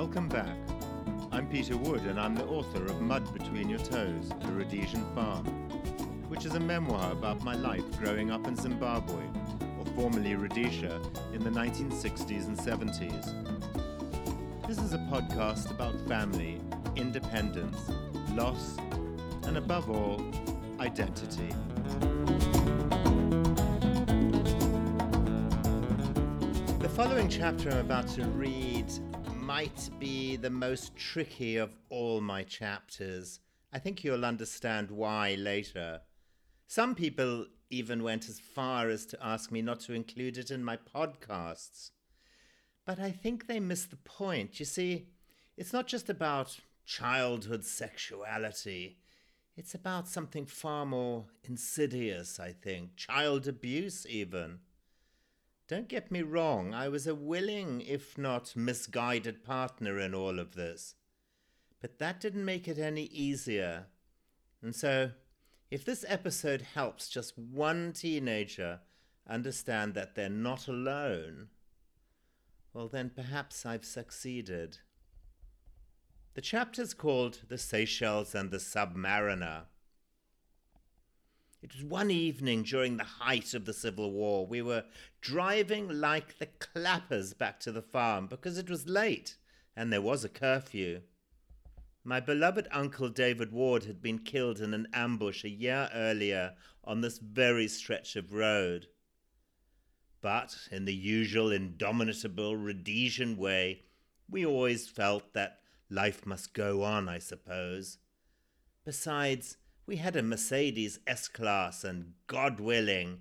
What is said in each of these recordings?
Welcome back. I'm Peter Wood, and I'm the author of Mud Between Your Toes, The Rhodesian Farm, which is a memoir about my life growing up in Zimbabwe, or formerly Rhodesia, in the 1960s and 70s. This is a podcast about family, independence, loss, and above all, identity. The following chapter I'm about to read might be the most tricky of all my chapters. I think you'll understand why later. Some people even went as far as to ask me not to include it in my podcasts. But I think they missed the point. You see, it's not just about childhood sexuality. It's about something far more insidious, I think. Child abuse, even. Don't get me wrong, I was a willing, if not misguided partner in all of this. But that didn't make it any easier. And so, if this episode helps just one teenager understand that they're not alone, well, then perhaps I've succeeded. The chapter's called The Seychelles and the Submariner. It was one evening during the height of the Civil War. We were driving like the clappers back to the farm because it was late and there was a curfew. My beloved uncle David Ward had been killed in an ambush a year earlier on this very stretch of road. But in the usual indomitable Rhodesian way, we always felt that life must go on, I suppose. Besides, we had a Mercedes S Class, and God willing,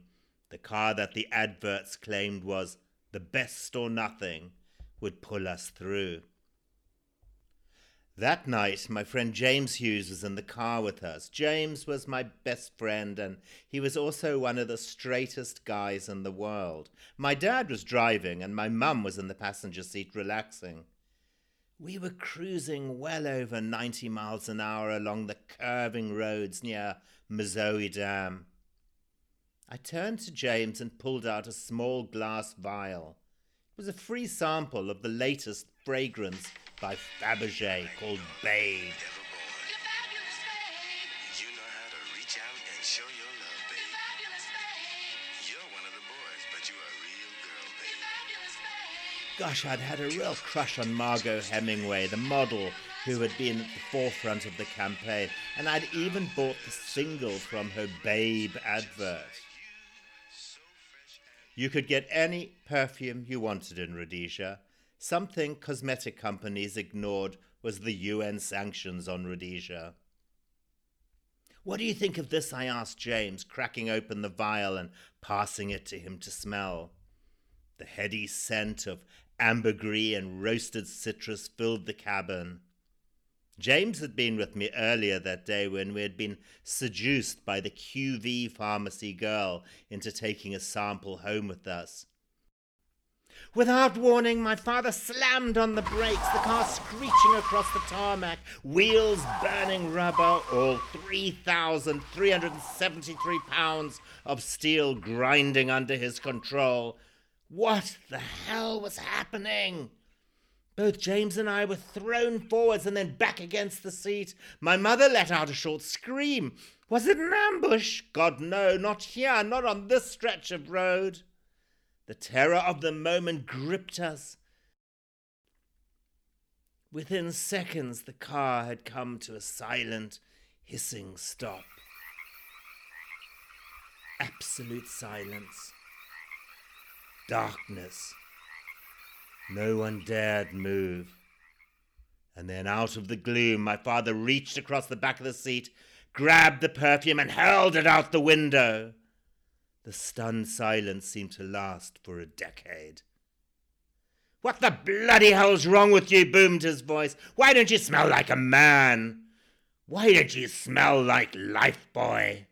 the car that the adverts claimed was the best or nothing would pull us through. That night, my friend James Hughes was in the car with us. James was my best friend, and he was also one of the straightest guys in the world. My dad was driving, and my mum was in the passenger seat relaxing. We were cruising well over 90 miles an hour along the curving roads near Mazoe Dam. I turned to James and pulled out a small glass vial. It was a free sample of the latest fragrance by Fabergé called Babe. Gosh, I'd had a real crush on Margaux Hemingway, the model who had been at the forefront of the campaign, and I'd even bought the single from her Babe advert. You could get any perfume you wanted in Rhodesia. Something cosmetic companies ignored was the UN sanctions on Rhodesia. What do you think of this? I asked James, cracking open the vial and passing it to him to smell. The heady scent of ambergris and roasted citrus filled the cabin. James had been with me earlier that day when we had been seduced by the QV pharmacy girl into taking a sample home with us. Without warning, my father slammed on the brakes, the car screeching across the tarmac, wheels burning rubber, all 3,373 pounds of steel grinding under his control. What the hell was happening? Both James and I were thrown forwards and then back against the seat. My mother let out a short scream. Was it an ambush? God, no, not here, not on this stretch of road. The terror of the moment gripped us. Within seconds, the car had come to a silent, hissing stop. Absolute silence. Darkness. No one dared move. And then out of the gloom, my father reached across the back of the seat, grabbed the perfume, and hurled it out the window. The stunned silence seemed to last for a decade. What the bloody hell's wrong with you? boomed his voice. Why don't you smell like a man? Why don't you smell like Lifebuoy?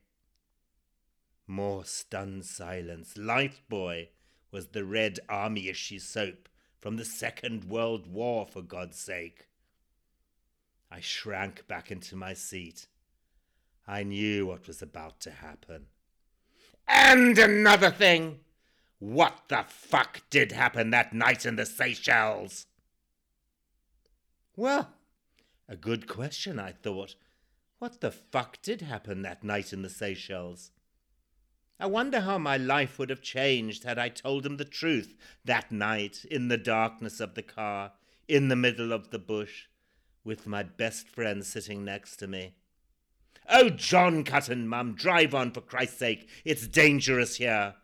More stunned silence. Lifebuoy was the red army issue soap from the Second World War, for God's sake. I shrank back into my seat. I knew what was about to happen. And another thing! What the fuck did happen that night in the Seychelles? Well, a good question, I thought. What the fuck did happen that night in the Seychelles? I wonder how my life would have changed had I told him the truth that night in the darkness of the car, in the middle of the bush, with my best friend sitting next to me. Oh, John Cutton, Mum, drive on for Christ's sake. It's dangerous here.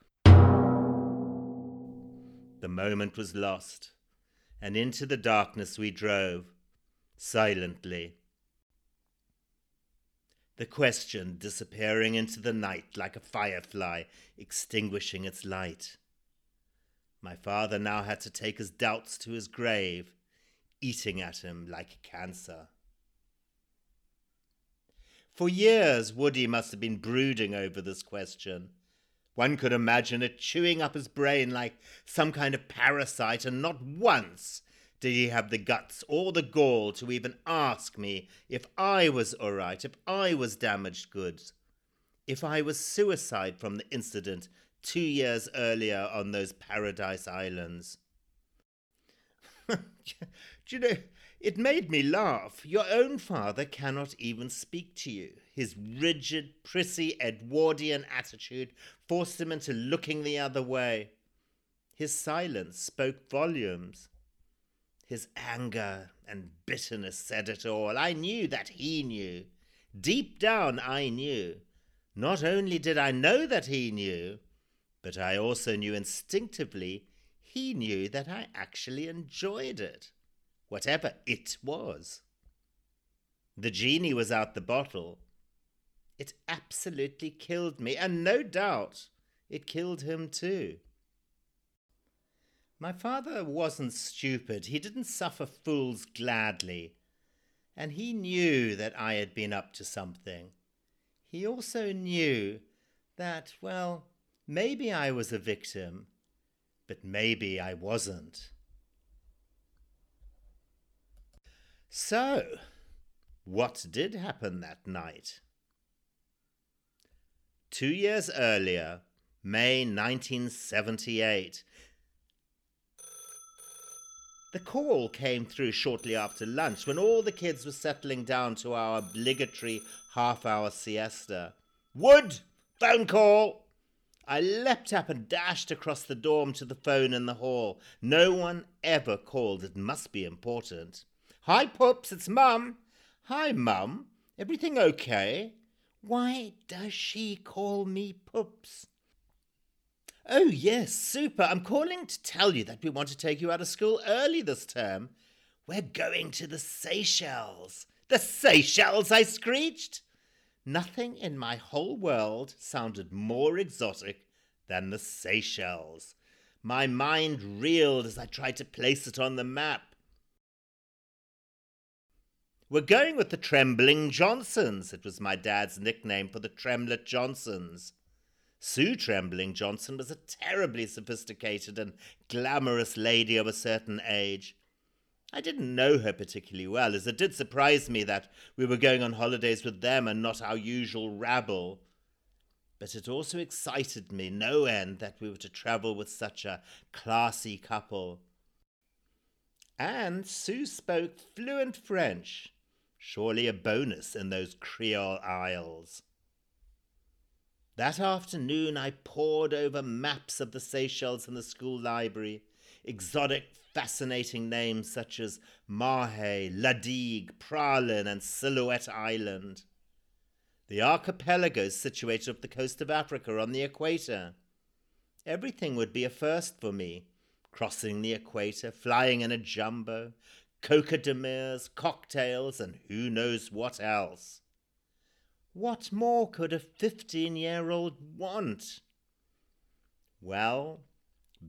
The moment was lost, and into the darkness we drove, silently. The question disappearing into the night like a firefly, extinguishing its light. My father now had to take his doubts to his grave, eating at him like cancer. For years, Woody must have been brooding over this question. One could imagine it chewing up his brain like some kind of parasite, and not once did he have the guts or the gall to even ask me if I was all right, if I was damaged goods, if I was suicide from the incident two years earlier on those Paradise Islands. Do you know, it made me laugh. Your own father cannot even speak to you. His rigid, prissy Edwardian attitude forced him into looking the other way. His silence spoke volumes. His anger and bitterness said it all. I knew that he knew. Deep down, I knew. Not only did I know that he knew, but I also knew instinctively he knew that I actually enjoyed it whatever it was. The genie was out the bottle. It absolutely killed me, and no doubt it killed him too. My father wasn't stupid. He didn't suffer fools gladly. And he knew that I had been up to something. He also knew that, well, maybe I was a victim, but maybe I wasn't. So, what did happen that night? Two years earlier, May 1978, the call came through shortly after lunch when all the kids were settling down to our obligatory half hour siesta. Wood! Phone call! I leapt up and dashed across the dorm to the phone in the hall. No one ever called. It must be important. Hi, Pups, it's Mum. Hi, Mum. Everything okay? Why does she call me Pups? Oh, yes, super. I'm calling to tell you that we want to take you out of school early this term. We're going to the Seychelles. The Seychelles, I screeched. Nothing in my whole world sounded more exotic than the Seychelles. My mind reeled as I tried to place it on the map. We're going with the Trembling Johnsons. It was my dad's nickname for the Tremlett Johnsons. Sue Trembling Johnson was a terribly sophisticated and glamorous lady of a certain age. I didn't know her particularly well, as it did surprise me that we were going on holidays with them and not our usual rabble. But it also excited me no end that we were to travel with such a classy couple. And Sue spoke fluent French. Surely a bonus in those Creole Isles. That afternoon I pored over maps of the Seychelles in the school library, exotic, fascinating names such as Mahe, La Digue, Praslin, and Silhouette Island. The archipelago is situated off the coast of Africa on the equator. Everything would be a first for me. Crossing the equator, flying in a jumbo, coca de cocktails, and who knows what else. What more could a fifteen year old want? Well,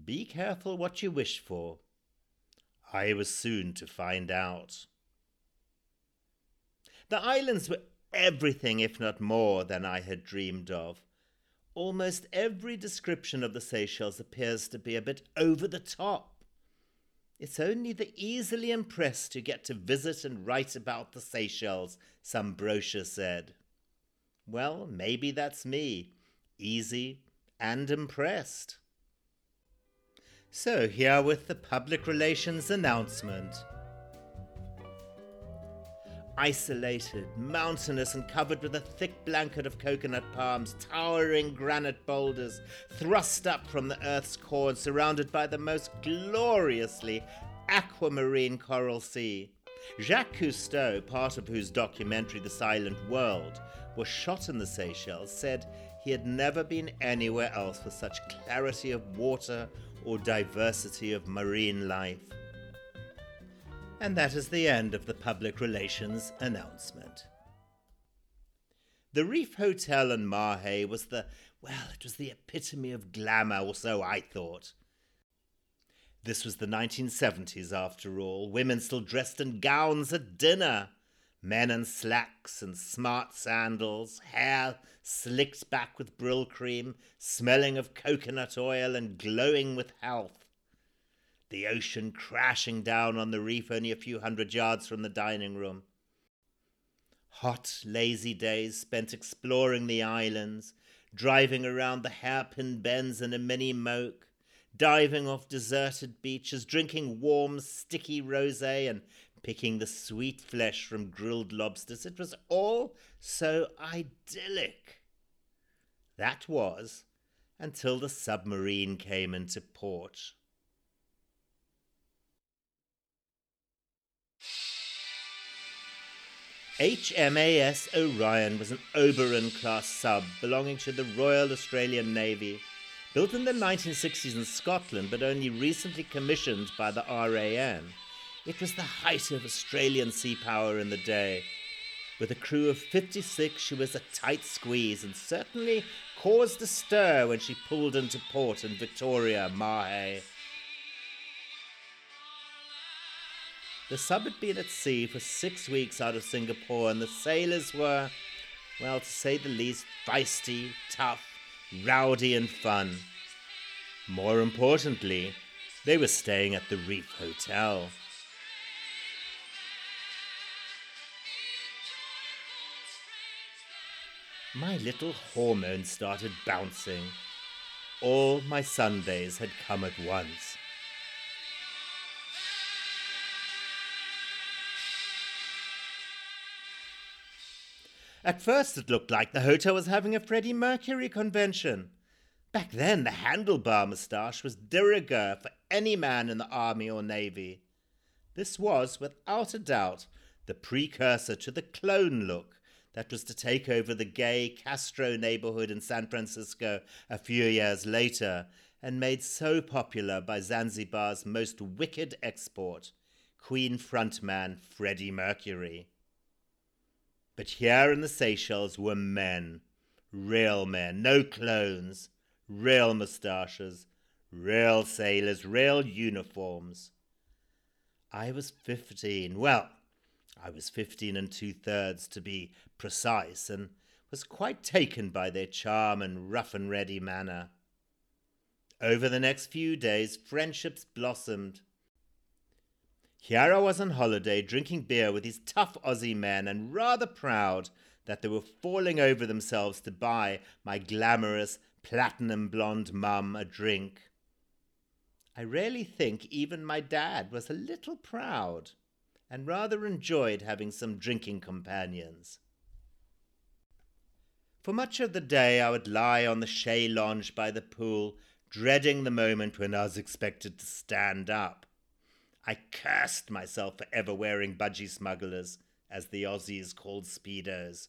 be careful what you wish for. I was soon to find out. The islands were everything, if not more, than I had dreamed of. Almost every description of the Seychelles appears to be a bit over the top. It's only the easily impressed who get to visit and write about the Seychelles, some brochure said. Well, maybe that's me, easy and impressed. So here with the public relations announcement. isolated, mountainous, and covered with a thick blanket of coconut palms, towering granite boulders, thrust up from the earth's core and surrounded by the most gloriously aquamarine coral sea. Jacques Cousteau, part of whose documentary The Silent World was shot in the Seychelles, said he had never been anywhere else with such clarity of water or diversity of marine life. And that is the end of the public relations announcement. The Reef Hotel in Mahe was the, well, it was the epitome of glamour, or so I thought. This was the 1970s, after all. Women still dressed in gowns at dinner. Men in slacks and smart sandals, hair slicked back with Brylcreem, smelling of coconut oil and glowing with health the ocean crashing down on the reef only a few hundred yards from the dining room. Hot, lazy days spent exploring the islands, driving around the hairpin bends in a mini moke, diving off deserted beaches, drinking warm, sticky rosé, and picking the sweet flesh from grilled lobsters. It was all so idyllic. That was until the submarine came into port. HMAS Orion was an Oberon class sub belonging to the Royal Australian Navy, built in the 1960s in Scotland but only recently commissioned by the RAN. It was the height of Australian sea power in the day. With a crew of 56, she was a tight squeeze and certainly caused a stir when she pulled into port in Victoria, Mahe. The sub had been at sea for six weeks out of Singapore, and the sailors were, well, to say the least, feisty, tough, rowdy, and fun. More importantly, they were staying at the Reef Hotel. My little hormones started bouncing. All my Sundays had come at once. At first, it looked like the hotel was having a Freddie Mercury convention. Back then, the handlebar moustache was de rigueur for any man in the army or navy. This was, without a doubt, the precursor to the clone look that was to take over the gay Castro neighborhood in San Francisco a few years later and made so popular by Zanzibar's most wicked export, Queen frontman Freddie Mercury. But here in the Seychelles were men, real men, no clones, real moustaches, real sailors, real uniforms. I was fifteen. Well, I was fifteen and two thirds to be precise, and was quite taken by their charm and rough and ready manner. Over the next few days, friendships blossomed. I was on holiday drinking beer with his tough Aussie men and rather proud that they were falling over themselves to buy my glamorous platinum blonde mum a drink. I really think even my dad was a little proud and rather enjoyed having some drinking companions. For much of the day I would lie on the chaise lounge by the pool, dreading the moment when I was expected to stand up. I cursed myself for ever wearing budgie smugglers, as the Aussies called speedos.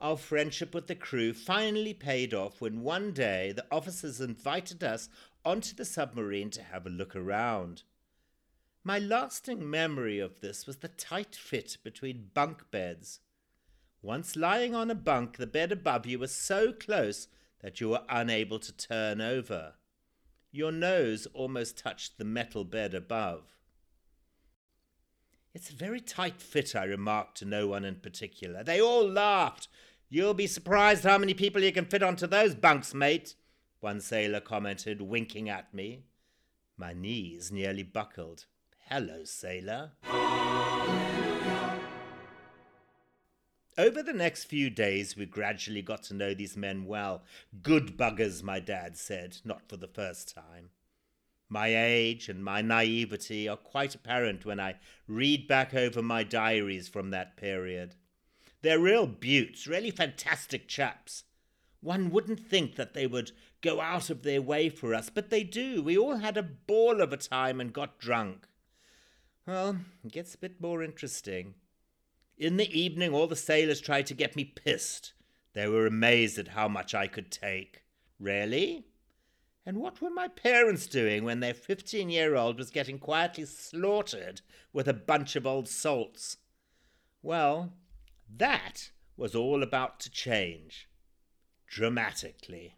Our friendship with the crew finally paid off when one day the officers invited us onto the submarine to have a look around. My lasting memory of this was the tight fit between bunk beds. Once lying on a bunk, the bed above you was so close that you were unable to turn over. Your nose almost touched the metal bed above. It's a very tight fit, I remarked to no one in particular. They all laughed. You'll be surprised how many people you can fit onto those bunks, mate, one sailor commented, winking at me. My knees nearly buckled. Hello, sailor. Over the next few days, we gradually got to know these men well. Good buggers, my dad said, not for the first time. My age and my naivety are quite apparent when I read back over my diaries from that period. They're real buttes, really fantastic chaps. One wouldn't think that they would go out of their way for us, but they do. We all had a ball of a time and got drunk. Well, it gets a bit more interesting. In the evening, all the sailors tried to get me pissed. They were amazed at how much I could take. Really? And what were my parents doing when their 15 year old was getting quietly slaughtered with a bunch of old salts? Well, that was all about to change. Dramatically.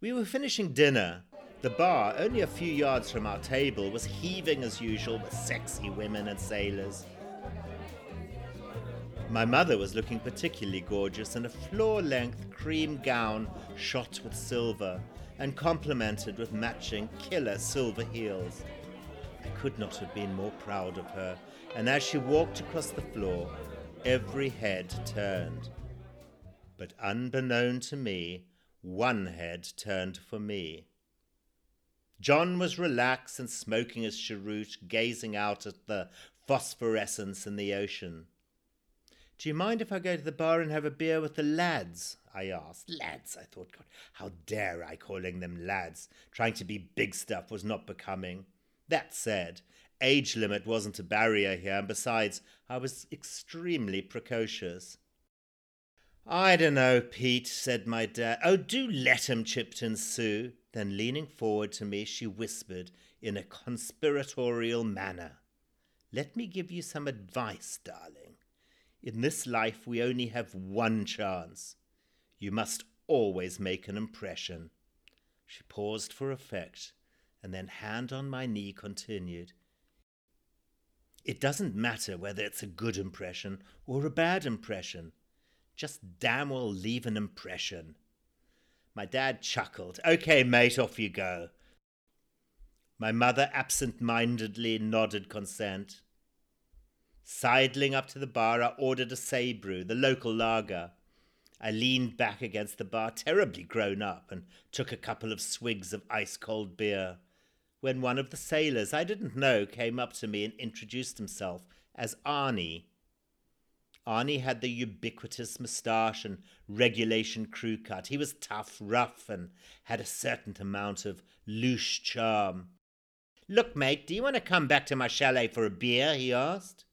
We were finishing dinner. The bar, only a few yards from our table, was heaving as usual with sexy women and sailors. My mother was looking particularly gorgeous in a floor length cream gown shot with silver and complemented with matching killer silver heels. I could not have been more proud of her, and as she walked across the floor, every head turned. But unbeknown to me, one head turned for me. John was relaxed and smoking his cheroot, gazing out at the phosphorescence in the ocean. Do you mind if I go to the bar and have a beer with the lads? I asked. Lads, I thought, God, how dare I calling them lads? Trying to be big stuff was not becoming. That said, age limit wasn't a barrier here, and besides, I was extremely precocious. I don't know, Pete, said my dad. Oh, do let him, chipped in Sue. Then, leaning forward to me, she whispered in a conspiratorial manner, Let me give you some advice, darling. In this life, we only have one chance. You must always make an impression. She paused for effect, and then, hand on my knee, continued. It doesn't matter whether it's a good impression or a bad impression. Just damn well leave an impression. My dad chuckled. Okay, mate, off you go. My mother absent mindedly nodded consent. Sidling up to the bar, I ordered a SeyBrew, the local lager. I leaned back against the bar, terribly grown up, and took a couple of swigs of ice cold beer. When one of the sailors I didn't know came up to me and introduced himself as Arnie. Arnie had the ubiquitous moustache and regulation crew cut. He was tough, rough, and had a certain amount of louche charm. Look, mate, do you want to come back to my chalet for a beer? he asked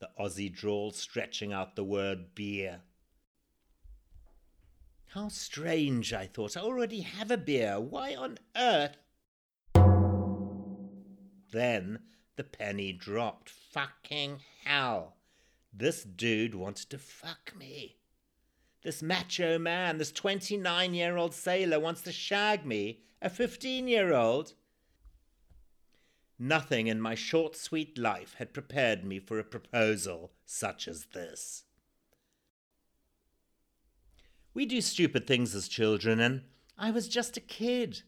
the Aussie drawl stretching out the word beer. How strange, I thought. I already have a beer. Why on earth? Then the penny dropped. Fucking hell. This dude wanted to fuck me. This macho man, this 29 year old sailor wants to shag me, a 15 year old. Nothing in my short, sweet life had prepared me for a proposal such as this. We do stupid things as children, and I was just a kid.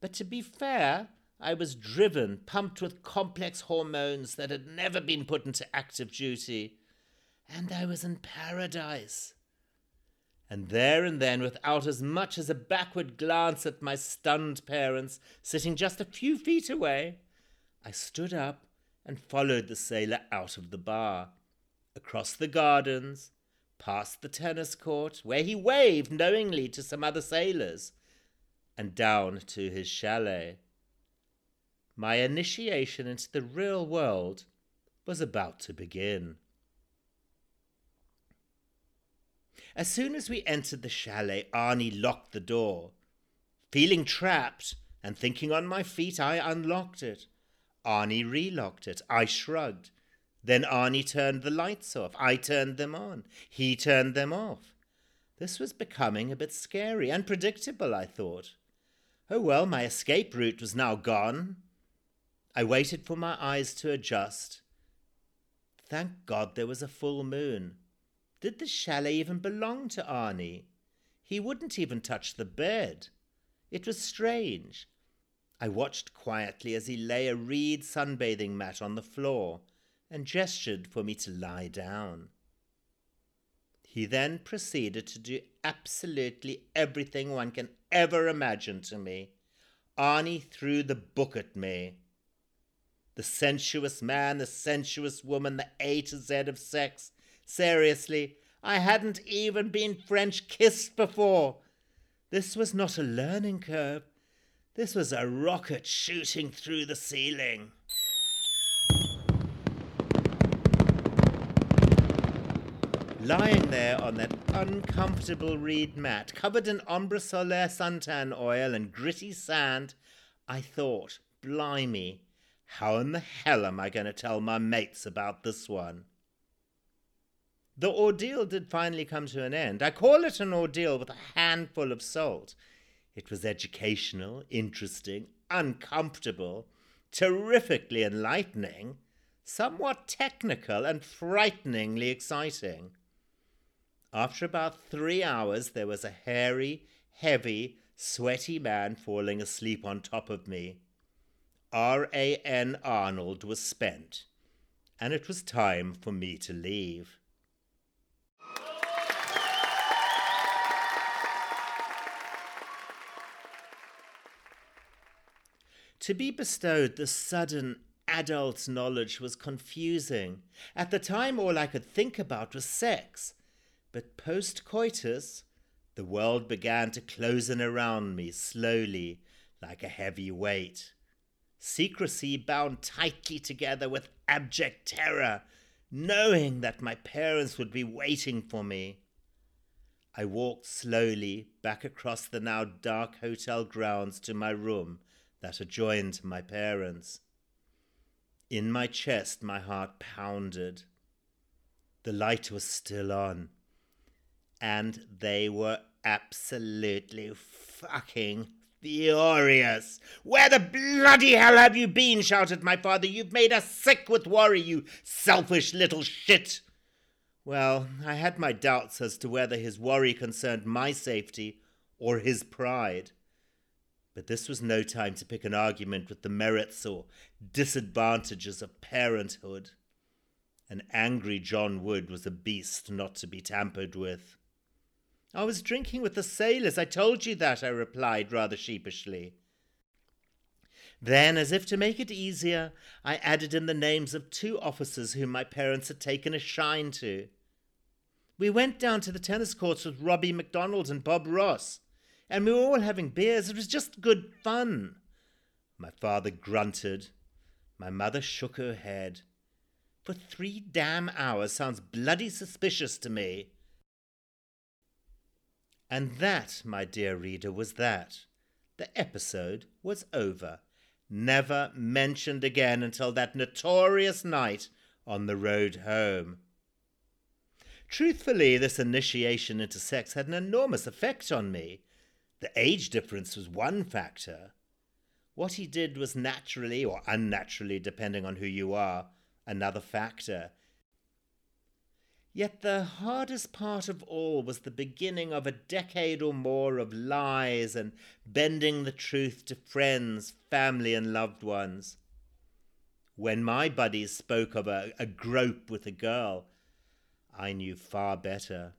But to be fair, I was driven, pumped with complex hormones that had never been put into active duty, and I was in paradise. And there and then, without as much as a backward glance at my stunned parents sitting just a few feet away, I stood up and followed the sailor out of the bar, across the gardens, past the tennis court, where he waved knowingly to some other sailors, and down to his chalet. My initiation into the real world was about to begin. As soon as we entered the chalet, Arnie locked the door. Feeling trapped and thinking on my feet, I unlocked it. Arnie relocked it. I shrugged. Then Arnie turned the lights off. I turned them on. He turned them off. This was becoming a bit scary and predictable, I thought. Oh well, my escape route was now gone. I waited for my eyes to adjust. Thank God there was a full moon. Did the chalet even belong to Arnie? He wouldn't even touch the bed. It was strange. I watched quietly as he lay a reed sunbathing mat on the floor and gestured for me to lie down. He then proceeded to do absolutely everything one can ever imagine to me. Arnie threw the book at me. The sensuous man, the sensuous woman, the A to Z of sex. Seriously, I hadn't even been French kissed before. This was not a learning curve. This was a rocket shooting through the ceiling. Lying there on that uncomfortable reed mat, covered in Ambre Solaire suntan oil and gritty sand, I thought, blimey, how in the hell am I going to tell my mates about this one? The ordeal did finally come to an end. I call it an ordeal with a handful of salt. It was educational, interesting, uncomfortable, terrifically enlightening, somewhat technical, and frighteningly exciting. After about three hours, there was a hairy, heavy, sweaty man falling asleep on top of me. R.A.N. Arnold was spent, and it was time for me to leave. To be bestowed the sudden adult knowledge was confusing. At the time, all I could think about was sex. But post coitus, the world began to close in around me slowly, like a heavy weight. Secrecy bound tightly together with abject terror, knowing that my parents would be waiting for me. I walked slowly back across the now dark hotel grounds to my room that adjoined my parents. In my chest, my heart pounded. The light was still on and they were absolutely fucking furious. Where the bloody hell have you been? shouted my father. You've made us sick with worry, you selfish little shit. Well, I had my doubts as to whether his worry concerned my safety or his pride. But this was no time to pick an argument with the merits or disadvantages of parenthood. An angry John Wood was a beast not to be tampered with. I was drinking with the sailors. I told you that, I replied rather sheepishly. Then, as if to make it easier, I added in the names of two officers whom my parents had taken a shine to. We went down to the tennis courts with Robbie MacDonald and Bob Ross, and we were all having beers. It was just good fun. My father grunted. My mother shook her head. For three damn hours sounds bloody suspicious to me. And that, my dear reader, was that. The episode was over. Never mentioned again until that notorious night on the road home. Truthfully, this initiation into sex had an enormous effect on me. The age difference was one factor. What he did was naturally, or unnaturally, depending on who you are, another factor. Yet the hardest part of all was the beginning of a decade or more of lies and bending the truth to friends, family, and loved ones. When my buddies spoke of a, a grope with a girl, I knew far better.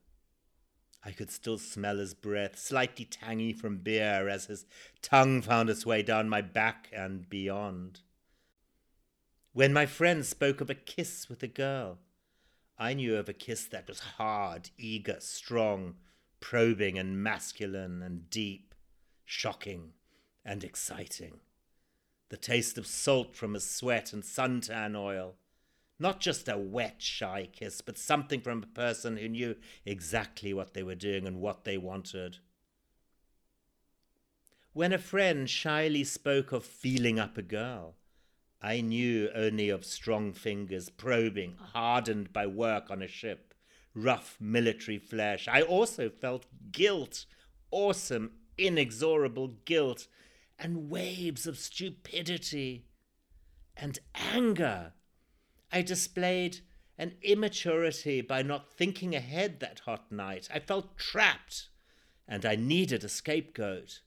I could still smell his breath, slightly tangy from beer, as his tongue found its way down my back and beyond. When my friend spoke of a kiss with a girl, I knew of a kiss that was hard, eager, strong, probing and masculine and deep, shocking and exciting. The taste of salt from his sweat and suntan oil. Not just a wet, shy kiss, but something from a person who knew exactly what they were doing and what they wanted. When a friend shyly spoke of feeling up a girl, I knew only of strong fingers probing, hardened by work on a ship, rough military flesh. I also felt guilt, awesome, inexorable guilt, and waves of stupidity and anger. I displayed an immaturity by not thinking ahead that hot night. I felt trapped, and I needed a scapegoat.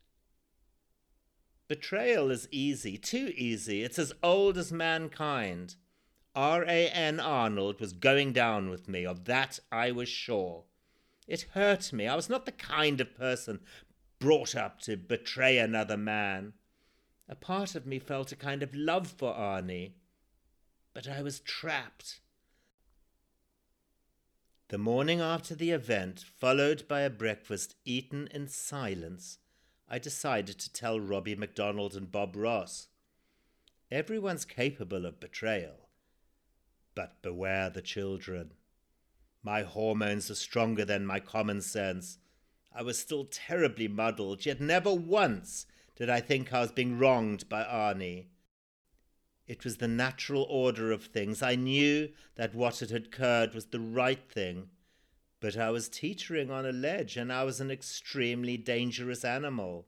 Betrayal is easy, too easy. It's as old as mankind. R.A.N. Arnold was going down with me, of that I was sure. It hurt me. I was not the kind of person brought up to betray another man. A part of me felt a kind of love for Arnie, but I was trapped. The morning after the event, followed by a breakfast eaten in silence, I decided to tell Robbie MacDonald and Bob Ross. Everyone's capable of betrayal, but beware the children. My hormones are stronger than my common sense. I was still terribly muddled, yet never once did I think I was being wronged by Arnie. It was the natural order of things. I knew that what had occurred was the right thing, but I was teetering on a ledge and I was an extremely dangerous animal.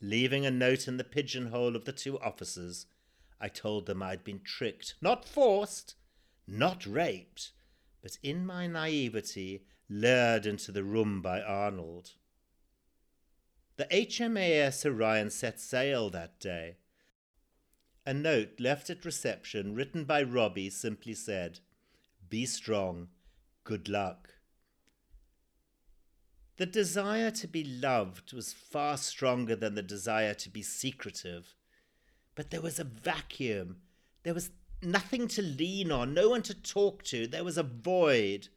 Leaving a note in the pigeonhole of the two officers, I told them I'd been tricked, not forced, not raped, but in my naivety lured into the room by Arnold. The HMAS Orion set sail that day. A note left at reception, written by Robbie, simply said, Be strong. Good luck. The desire to be loved was far stronger than the desire to be secretive. But there was a vacuum. There was nothing to lean on, no one to talk to. There was a void.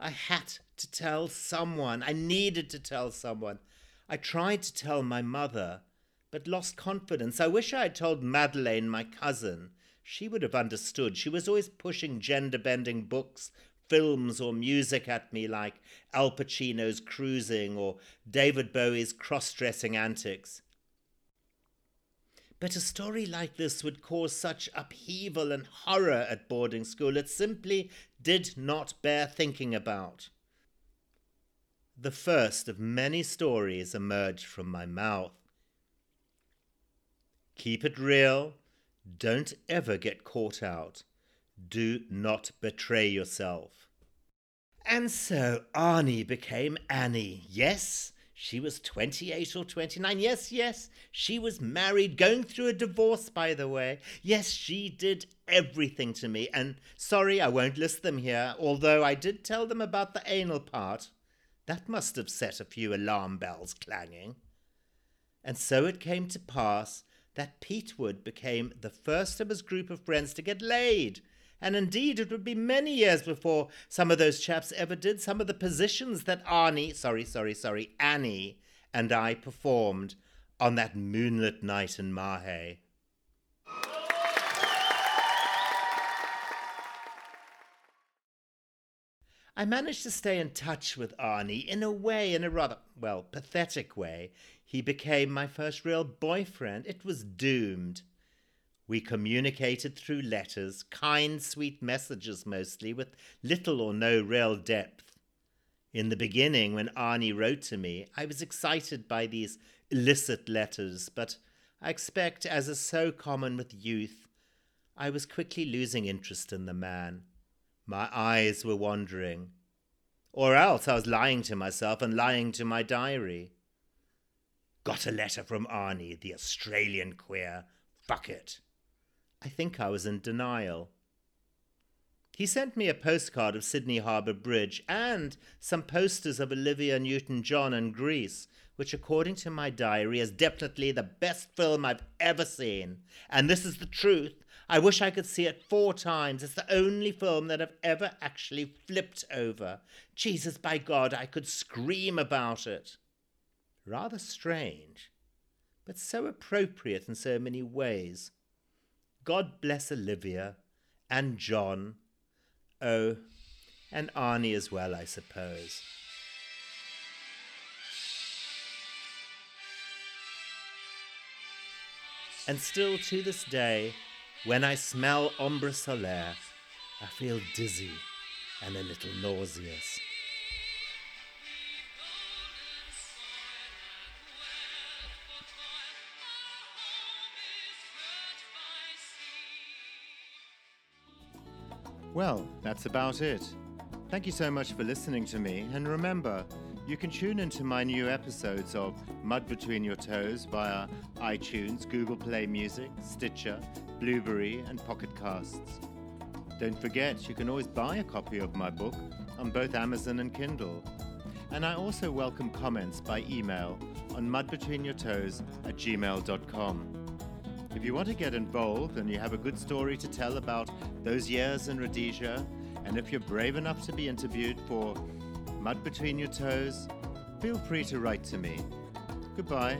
I had to tell someone. I needed to tell someone. I tried to tell my mother, but lost confidence. I wish I had told Madeleine, my cousin. She would have understood. She was always pushing gender bending books, films, or music at me like Al Pacino's Cruising or David Bowie's cross dressing antics. But a story like this would cause such upheaval and horror at boarding school, it simply did not bear thinking about. The first of many stories emerged from my mouth. Keep it real. Don't ever get caught out. Do not betray yourself. And so Arnie became Annie. Yes, she was 28 or 29. Yes, yes, she was married, going through a divorce, by the way. Yes, she did everything to me. And sorry, I won't list them here, although I did tell them about the anal part. That must have set a few alarm bells clanging. And so it came to pass that Pete Wood became the first of his group of friends to get laid. And indeed, it would be many years before some of those chaps ever did some of the positions that Arnie, sorry, sorry, sorry, Annie, and I performed on that moonlit night in Mahe. I managed to stay in touch with Arnie in a way, in a rather, well, pathetic way. He became my first real boyfriend. It was doomed. We communicated through letters, kind, sweet messages mostly, with little or no real depth. In the beginning, when Arnie wrote to me, I was excited by these illicit letters, but I expect, as is so common with youth, I was quickly losing interest in the man. My eyes were wandering. Or else I was lying to myself and lying to my diary. Got a letter from Arnie, the Australian queer. Fuck it. I think I was in denial. He sent me a postcard of Sydney Harbour Bridge and some posters of Olivia Newton John and Grease, which, according to my diary, is definitely the best film I've ever seen. And this is the truth. I wish I could see it four times. It's the only film that I've ever actually flipped over. Jesus, by God, I could scream about it. Rather strange, but so appropriate in so many ways. God bless Olivia and John. Oh, and Arnie as well, I suppose. And still to this day, when I smell Ambre Solaire, I feel dizzy and a little nauseous. Well, that's about it. Thank you so much for listening to me, and remember, you can tune into my new episodes of Mud Between Your Toes via iTunes, Google Play Music, Stitcher, Blubrry, and Pocket Casts. Don't forget, you can always buy a copy of my book, on both Amazon and Kindle. And I also welcome comments by email on mudbetweenyourtoes at gmail.com. If you want to get involved and you have a good story to tell about those years in Rhodesia, and if you're brave enough to be interviewed for Mud Between Your Toes, feel free to write to me. Goodbye.